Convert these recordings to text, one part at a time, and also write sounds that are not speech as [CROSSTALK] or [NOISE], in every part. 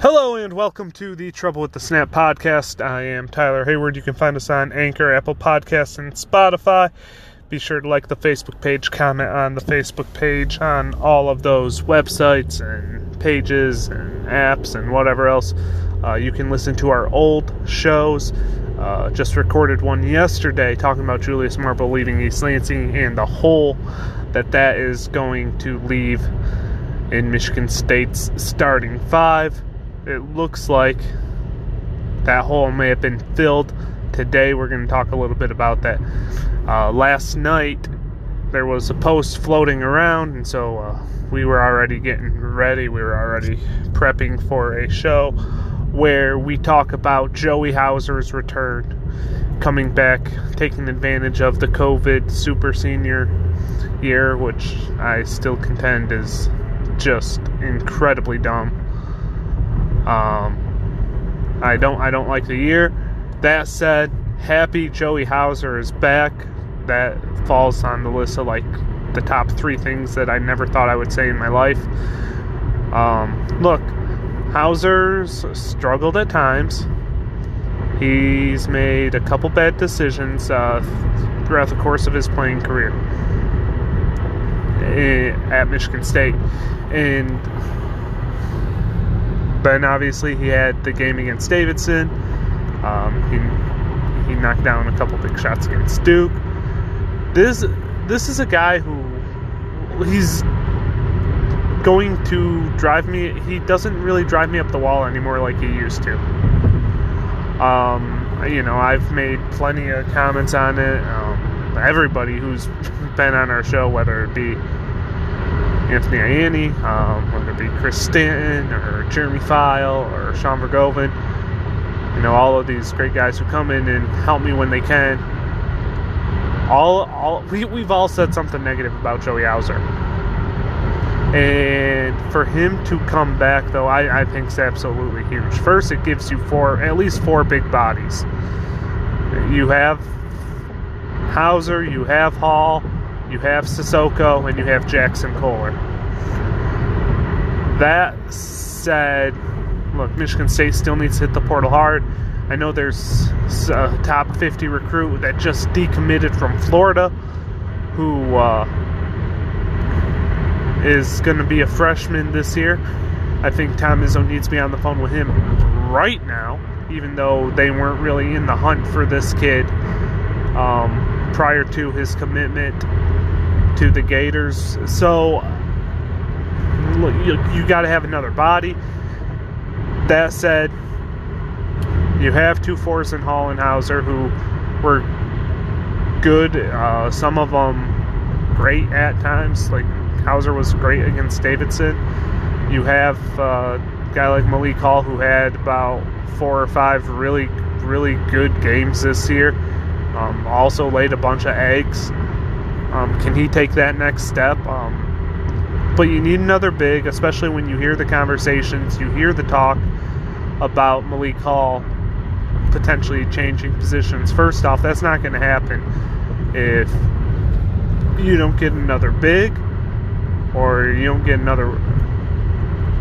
Hello and welcome to the Trouble with the Snap podcast. I am Tyler Hayward. You can find us on Anchor, Apple Podcasts, and Spotify. Be sure to like the Facebook page, comment on the Facebook page on all of those websites and pages and apps and whatever else. Uh, you can listen to our old shows. Uh, just recorded one yesterday talking about Julius Marble leaving East Lansing and the hole that that is going to leave in Michigan State's starting five it looks like that hole may have been filled. Today, we're going to talk a little bit about that. Uh, last night, there was a post floating around, and so uh, we were already getting ready. We were already prepping for a show where we talk about Joey Hauser's return, coming back, taking advantage of the COVID super senior year, which I still contend is just incredibly dumb. Um, I don't I don't like the year. That said, happy Joey Hauser is back. That falls on the list of like the top three things that I never thought I would say in my life. Um, look, Hauser's struggled at times. He's made a couple bad decisions uh, throughout the course of his playing career eh, at Michigan State, and then obviously he had the game against Davidson. Um, he he knocked down a couple big shots against Duke. This this is a guy who he's going to drive me. He doesn't really drive me up the wall anymore like he used to. Um, you know, I've made plenty of comments on it. Um, everybody who's [LAUGHS] been on our show, whether it be Anthony Ianni, um, whether it be Chris Stanton or Jeremy File or Sean Vergoven. You know, all of these great guys who come in and help me when they can. All, all we, we've all said something negative about Joey Hauser. And for him to come back, though, I, I think is absolutely huge. First, it gives you four, at least four big bodies. You have Hauser, you have Hall, you have Sissoko, and you have Jaxon Kohler. That said, look, Michigan State still needs to hit the portal hard. I know there's a top 50 recruit that just decommitted from Florida who uh, is going to be a freshman this year. I think Tom Izzo needs to be on the phone with him right now, even though they weren't really in the hunt for this kid um, prior to his commitment to the Gators. So you, you got to have another body. That said, you have two Forrest and Hauser who were good. Uh, some of them great at times. Like Hauser was great against Davidson. You have uh, a guy like Malik Hall who had about four or five really, really good games this year. Um, also laid a bunch of eggs. Um, can he take that next step? Um, but you need another big, especially when you hear the conversations, you hear the talk about Malik Hall potentially changing positions. First off, that's not going to happen if you don't get another big or you don't get another.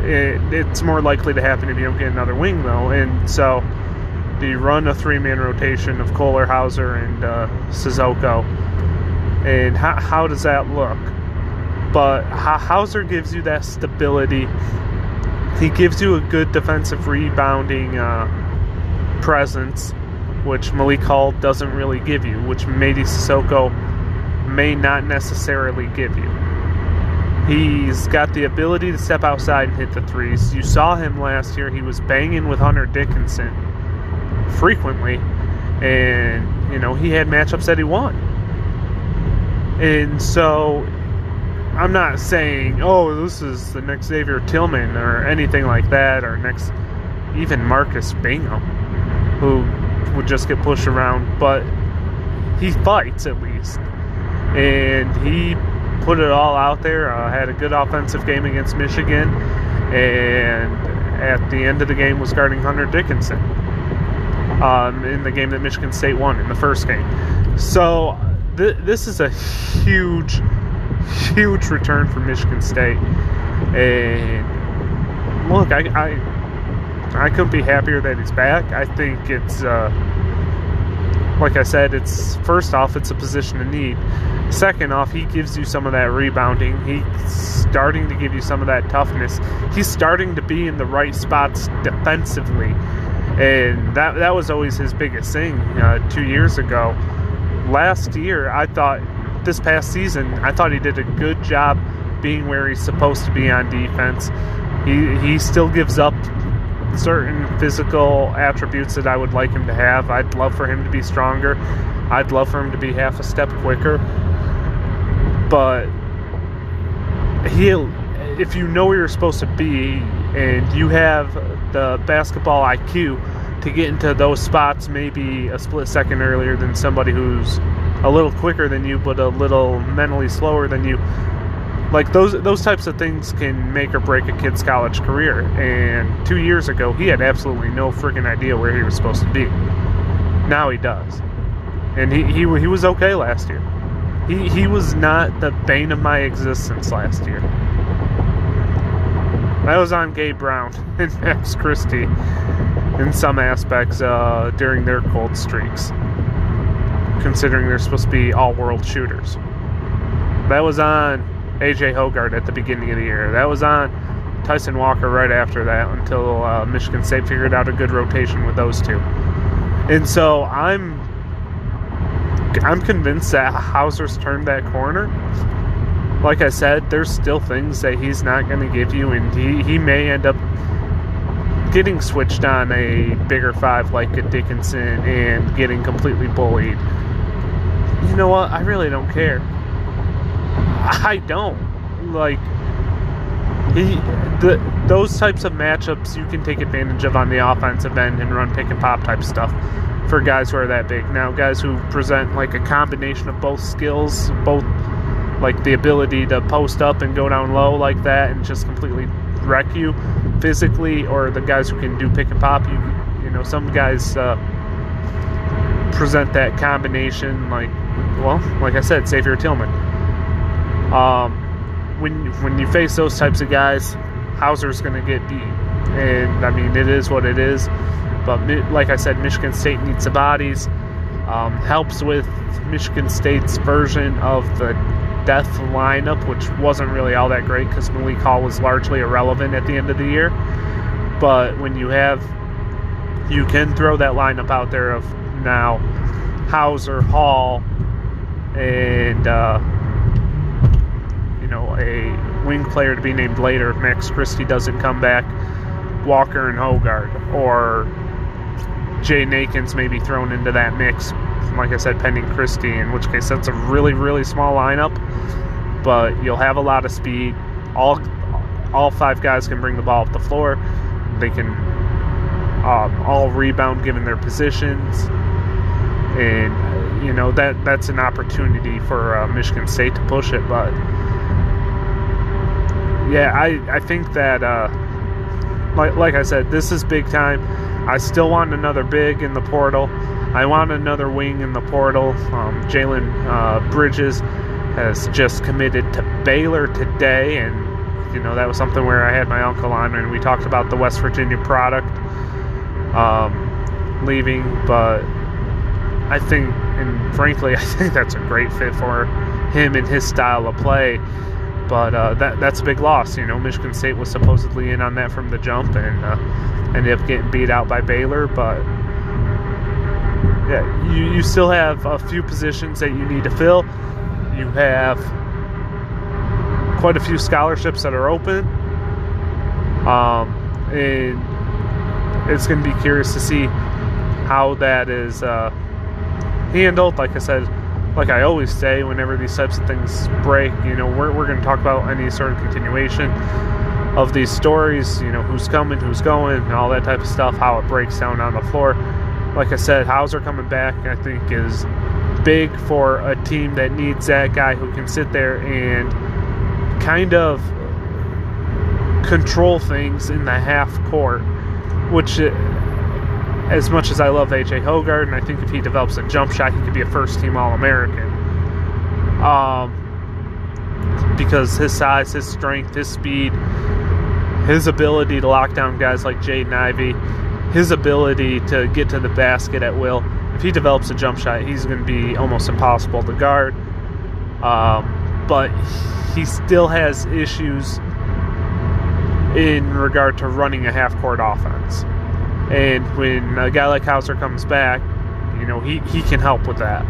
It, it's more likely to happen if you don't get another wing, though. And so, do you run a three man rotation of Kohler, Hauser, and uh, Sissoko? And how, how does that look? But Hauser gives you that stability. He gives you a good defensive rebounding uh, presence, which Malik Hall doesn't really give you, which Mady Sissoko may not necessarily give you. He's got the ability to step outside and hit the threes. You saw him last year. He was banging with Hunter Dickinson frequently, and you know he had matchups that he won. And so I'm not saying, oh, this is the next Xavier Tillman or anything like that, or next even Marcus Bingham, who would just get pushed around, but he fights at least. And he put it all out there, uh, had a good offensive game against Michigan, and at the end of the game was guarding Hunter Dickinson um, in the game that Michigan State won in the first game. So th- this is a huge, huge return for Michigan State. And look, I, I I couldn't be happier that he's back. I think it's, uh, like I said, it's first off, it's a position of need. Second off, he gives you some of that rebounding. He's starting to give you some of that toughness. He's starting to be in the right spots defensively, and that that was always his biggest thing uh, two years ago. Last year, I thought this past season, I thought he did a good job being where he's supposed to be on defense. He he still gives up certain physical attributes that I would like him to have. I'd love for him to be stronger. I'd love for him to be half a step quicker. But he'll if you know where you're supposed to be and you have the basketball IQ to get into those spots maybe a split second earlier than somebody who's a little quicker than you but a little mentally slower than you. Like those those types of things can make or break a kid's college career. And 2 years ago he had absolutely no freaking idea where he was supposed to be. Now he does. And he he, he was okay last year. He, he was not the bane of my existence last year. I was on Gabe Brown [LAUGHS] and Max Christie in some aspects uh, during their cold streaks, considering they're supposed to be all world shooters. That was on AJ Hoggard at the beginning of the year. That was on Tyson Walker right after that until uh, Michigan State figured out a good rotation with those two. And so I'm I'm convinced that Hauser's turned that corner. Like I said, there's still things that he's not going to give you, and he, he may end up getting switched on a bigger five like a Dickinson and getting completely bullied. You know what? I really don't care. I don't. Like, he, the, those types of matchups you can take advantage of on the offensive end and run pick and pop type stuff for guys who are that big. Now, guys who present like a combination of both skills, both like the ability to post up and go down low like that and just completely wreck you physically, or the guys who can do pick and pop. You, you know, some guys uh, present that combination. Like, well, like I said, Xavier Tillman. Um, when when you face those types of guys, Hauser's going to get beat, and I mean it is what it is. But like I said, Michigan State needs the bodies. Um, helps with Michigan State's version of the death lineup, which wasn't really all that great because Malik Hall was largely irrelevant at the end of the year. But when you have, you can throw that lineup out there of now Hauser, Hall, and uh, you know a wing player to be named later if Max Christie doesn't come back, Walker and Hoggard, or Jay Akins may be thrown into that mix. Like I said, pending Christie, in which case that's a really, really small lineup. But you'll have a lot of speed. All all five guys can bring the ball up the floor. They can um, all rebound given their positions, and you know that that's an opportunity for uh, Michigan State to push it. But yeah, I I think that uh, like like I said, this is big time. I still want another big in the portal. I want another wing in the portal. Um, Jalen uh, Bridges has just committed to Baylor today, and you know that was something where I had my uncle on, and we talked about the West Virginia product um, leaving. But I think, and frankly, [LAUGHS] I think that's a great fit for him and his style of play. But uh, that that's a big loss. You know, Michigan State was supposedly in on that from the jump and uh, ended up getting beat out by Baylor. But yeah, you, you still have a few positions that you need to fill. You have quite a few scholarships that are open. Um, and it's going to be curious to see how that is uh, handled. Like I said, like I always say, whenever these types of things break, you know, we're, we're going to talk about any sort of continuation of these stories, you know, who's coming, who's going, and all that type of stuff, how it breaks down on the floor. Like I said, Hauser coming back, I think, is big for a team that needs that guy who can sit there and kind of control things in the half court, which as much as I love AJ Hoggard, and I think if he develops a jump shot, he could be a first team All American. Um, because his size, his strength, his speed, his ability to lock down guys like Jaden Ivey, his ability to get to the basket at will. If he develops a jump shot, he's going to be almost impossible to guard. Um, but he still has issues in regard to running a half court offense. And when a guy like Hauser comes back, you know, he, he can help with that.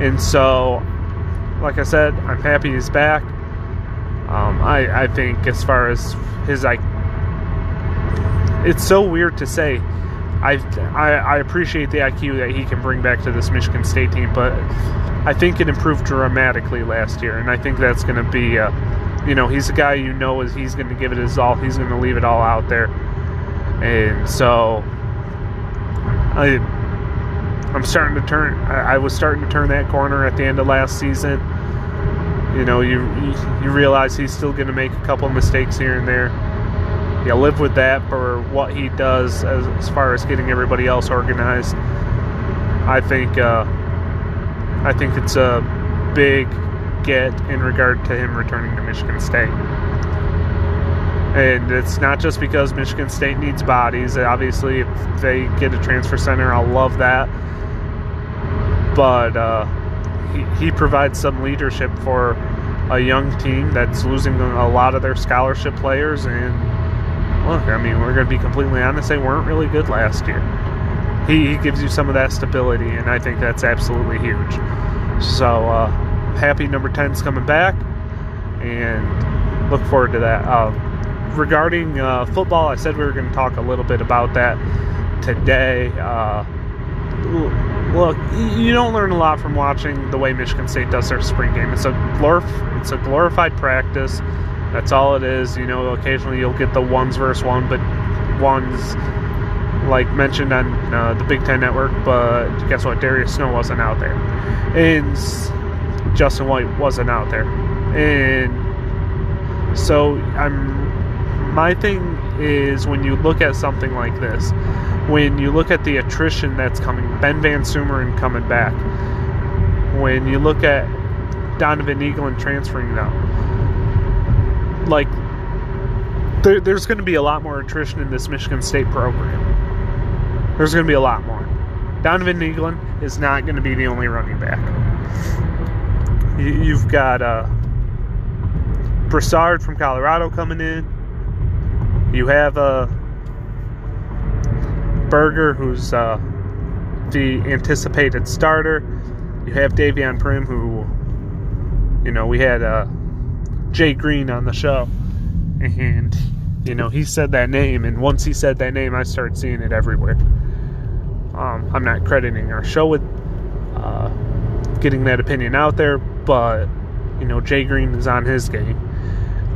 And so, like I said, I'm happy he's back. Um, I, I think as far as his like it's so weird to say I, I, I appreciate the IQ that he can bring back to this Michigan State team, but I think it improved dramatically last year, and I think that's going to be, uh, you know, he's a guy you know is he's going to give it his all. He's going to leave it all out there, and so I I'm starting to turn. I, I was starting to turn that corner at the end of last season. You know, you you realize he's still going to make a couple mistakes here and there you live with that for what he does as, as far as getting everybody else organized. I think uh, I think it's a big get in regard to him returning to Michigan State. And it's not just because Michigan State needs bodies. Obviously, if they get a transfer center, I'll love that. But uh, he, he provides some leadership for a young team that's losing a lot of their scholarship players and look, I mean, we're going to be completely honest, they weren't really good last year. He, he gives you some of that stability, and I think that's absolutely huge. So, uh, happy number 10's coming back, and look forward to that. Uh, regarding uh, football, I said we were going to talk a little bit about that today. Uh, look, you don't learn a lot from watching the way Michigan State does their spring game. It's a glorif- it's a glorified practice. That's all it is. You know, occasionally you'll get the ones versus one, but ones like mentioned on uh, the Big Ten Network. But guess what? Darius Snow wasn't out there, and Justin White wasn't out there, and so I'm. My thing is when you look at something like this, when you look at the attrition that's coming, Ben VanSumeren coming back, when you look at Donovan Eaglin transferring now, like there, there's going to be a lot more attrition in this Michigan State program. There's going to be a lot more. Donovan Eaglin is not going to be the only running back. You, have got uh, Broussard from Colorado coming in. You have uh, Berger, who's uh, the anticipated starter. You have Davion Primm, who, you know, we had. Uh, Jay Green on the show, and you know he said that name, and once he said that name, I started seeing it everywhere. Um, I'm not crediting our show with uh, getting that opinion out there, but you know Jay Green is on his game,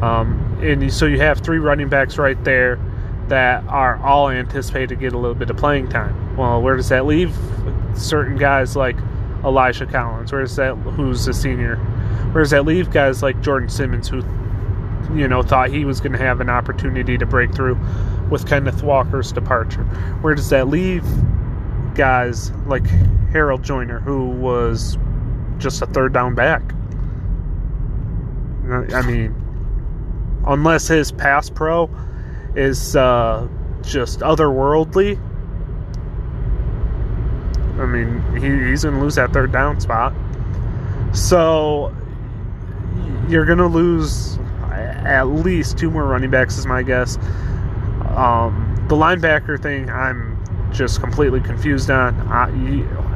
um, and so you have three running backs right there that are all anticipated to get a little bit of playing time. Well, where does that leave certain guys like Elijah Collins? Where does that who's a senior? Where does that leave guys like Jordon Simmons, who, you know, thought he was going to have an opportunity to break through with Kenneth Walker's departure? Where does that leave guys like Harold Joiner, who was just a third down back? I mean, unless his pass pro is uh, just otherworldly, I mean, he, he's going to lose that third down spot. So you're going to lose at least two more running backs, is my guess. Um, the linebacker thing, I'm just completely confused on. I,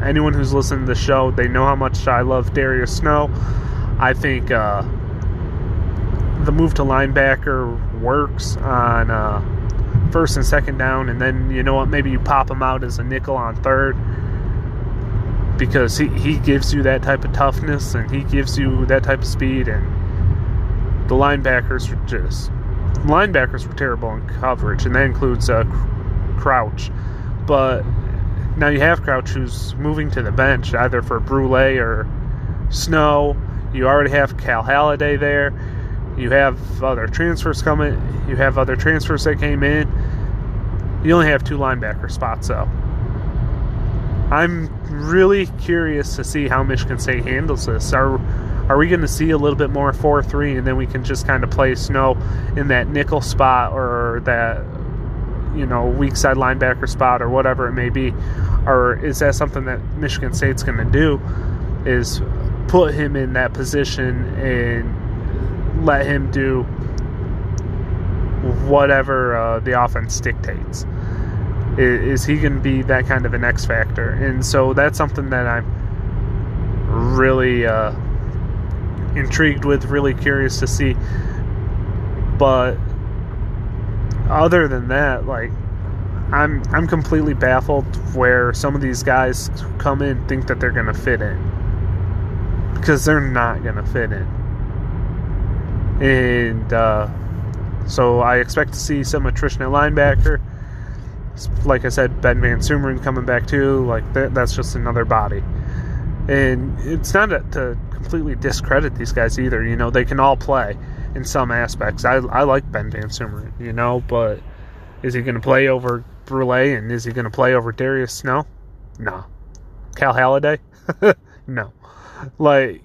anyone who's listened to the show, they know how much I love Darius Snow. I think uh, the move to linebacker works on uh, first and second down, and then you know what? Maybe you pop him out as a nickel on third because he, he gives you that type of toughness and he gives you that type of speed and the linebackers were just linebackers were terrible in coverage and that includes uh, Crouch. But now you have Crouch who's moving to the bench either for Brule or Snow. You already have Cal Haladay there. You have other transfers coming you have other transfers that came in. You only have two linebacker spots though I'm really curious to see how Michigan State handles this. Are Are we going to see a little bit more 4 3 and then we can just kind of play Snow in that nickel spot or that, you know, weak side linebacker spot or whatever it may be? Or is that something that Michigan State's going to do? Is put him in that position and let him do whatever uh, the offense dictates. Is, is he going to be that kind of an X factor? And so that's something that I'm really uh, intrigued with, really curious to see. But other than that, like I'm I'm completely baffled where some of these guys come in think that they're going to fit in because they're not going to fit in. And uh, so I expect to see some attrition at linebacker. Like I said, Ben VanSumeren coming back too. Like that, that's just another body. And it's not to completely discredit these guys either. You know, they can all play in some aspects. I, I like Ben VanSumeren, you know, but is he going to play over Brule and is he going to play over Darius Snow? No. Cal Haladay? [LAUGHS] no. Like,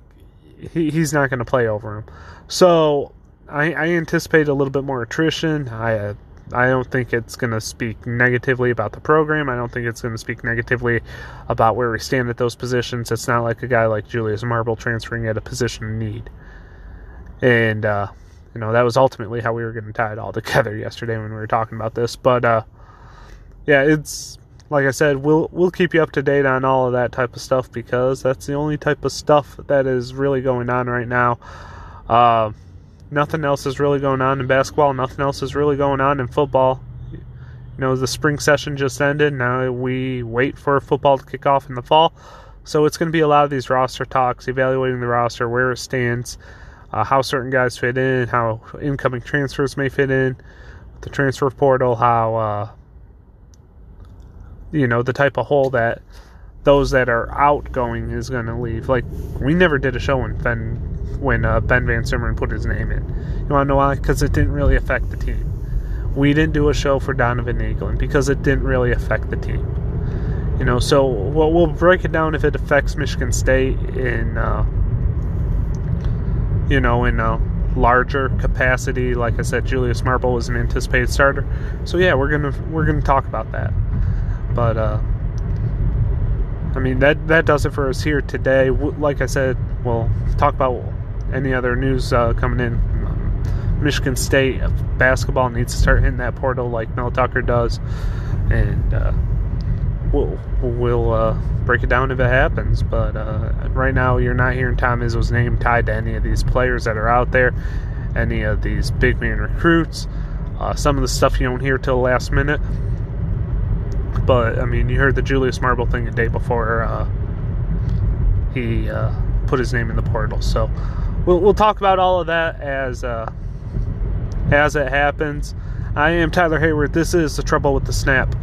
he, he's not going to play over him. So I, I anticipate a little bit more attrition. I uh, I don't think it's going to speak negatively about the program. I don't think it's going to speak negatively about where we stand at those positions. It's not like a guy like Julius Marble transferring at a position need. And, uh, you know, that was ultimately how we were going to tie it all together yesterday when we were talking about this. But, uh, yeah, it's like I said, we'll we'll keep you up to date on all of that type of stuff because that's the only type of stuff that is really going on right now. Uh, nothing else is really going on in basketball. Nothing else is really going on in football. You know, the spring session just ended. Now we wait for football to kick off in the fall. So it's going to be a lot of these roster talks, evaluating the roster, where it stands, uh, how certain guys fit in, how incoming transfers may fit in, the transfer portal, how uh, you know the type of hole that those that are outgoing is going to leave. Like we never did a show when Ben when uh, Ben VanSumeren put his name in. You want to know why? Because it didn't really affect the team. We didn't do a show for Donovan Eaglin because it didn't really affect the team. You know, so we'll, we'll break it down if it affects Michigan State in, uh, you know, in a larger capacity. Like I said, Julius Marble was an anticipated starter. So yeah, we're gonna we're gonna talk about that. But uh, I mean that that does it for us here today. Like I said, we'll talk about any other news uh, coming in. Michigan State basketball needs to start hitting that portal like Mel Tucker does, and uh, we'll we'll uh, break it down if it happens. But uh, right now, you're not hearing Tom Izzo's name tied to any of these players that are out there, any of these big man recruits. Uh, some of the stuff you don't hear till the last minute. But I mean, you heard the Julius Marble thing a day before uh, he uh, put his name in the portal. So we'll we'll talk about all of that as uh, as it happens. I am Tyler Hayward. This is the Trouble with the Snap.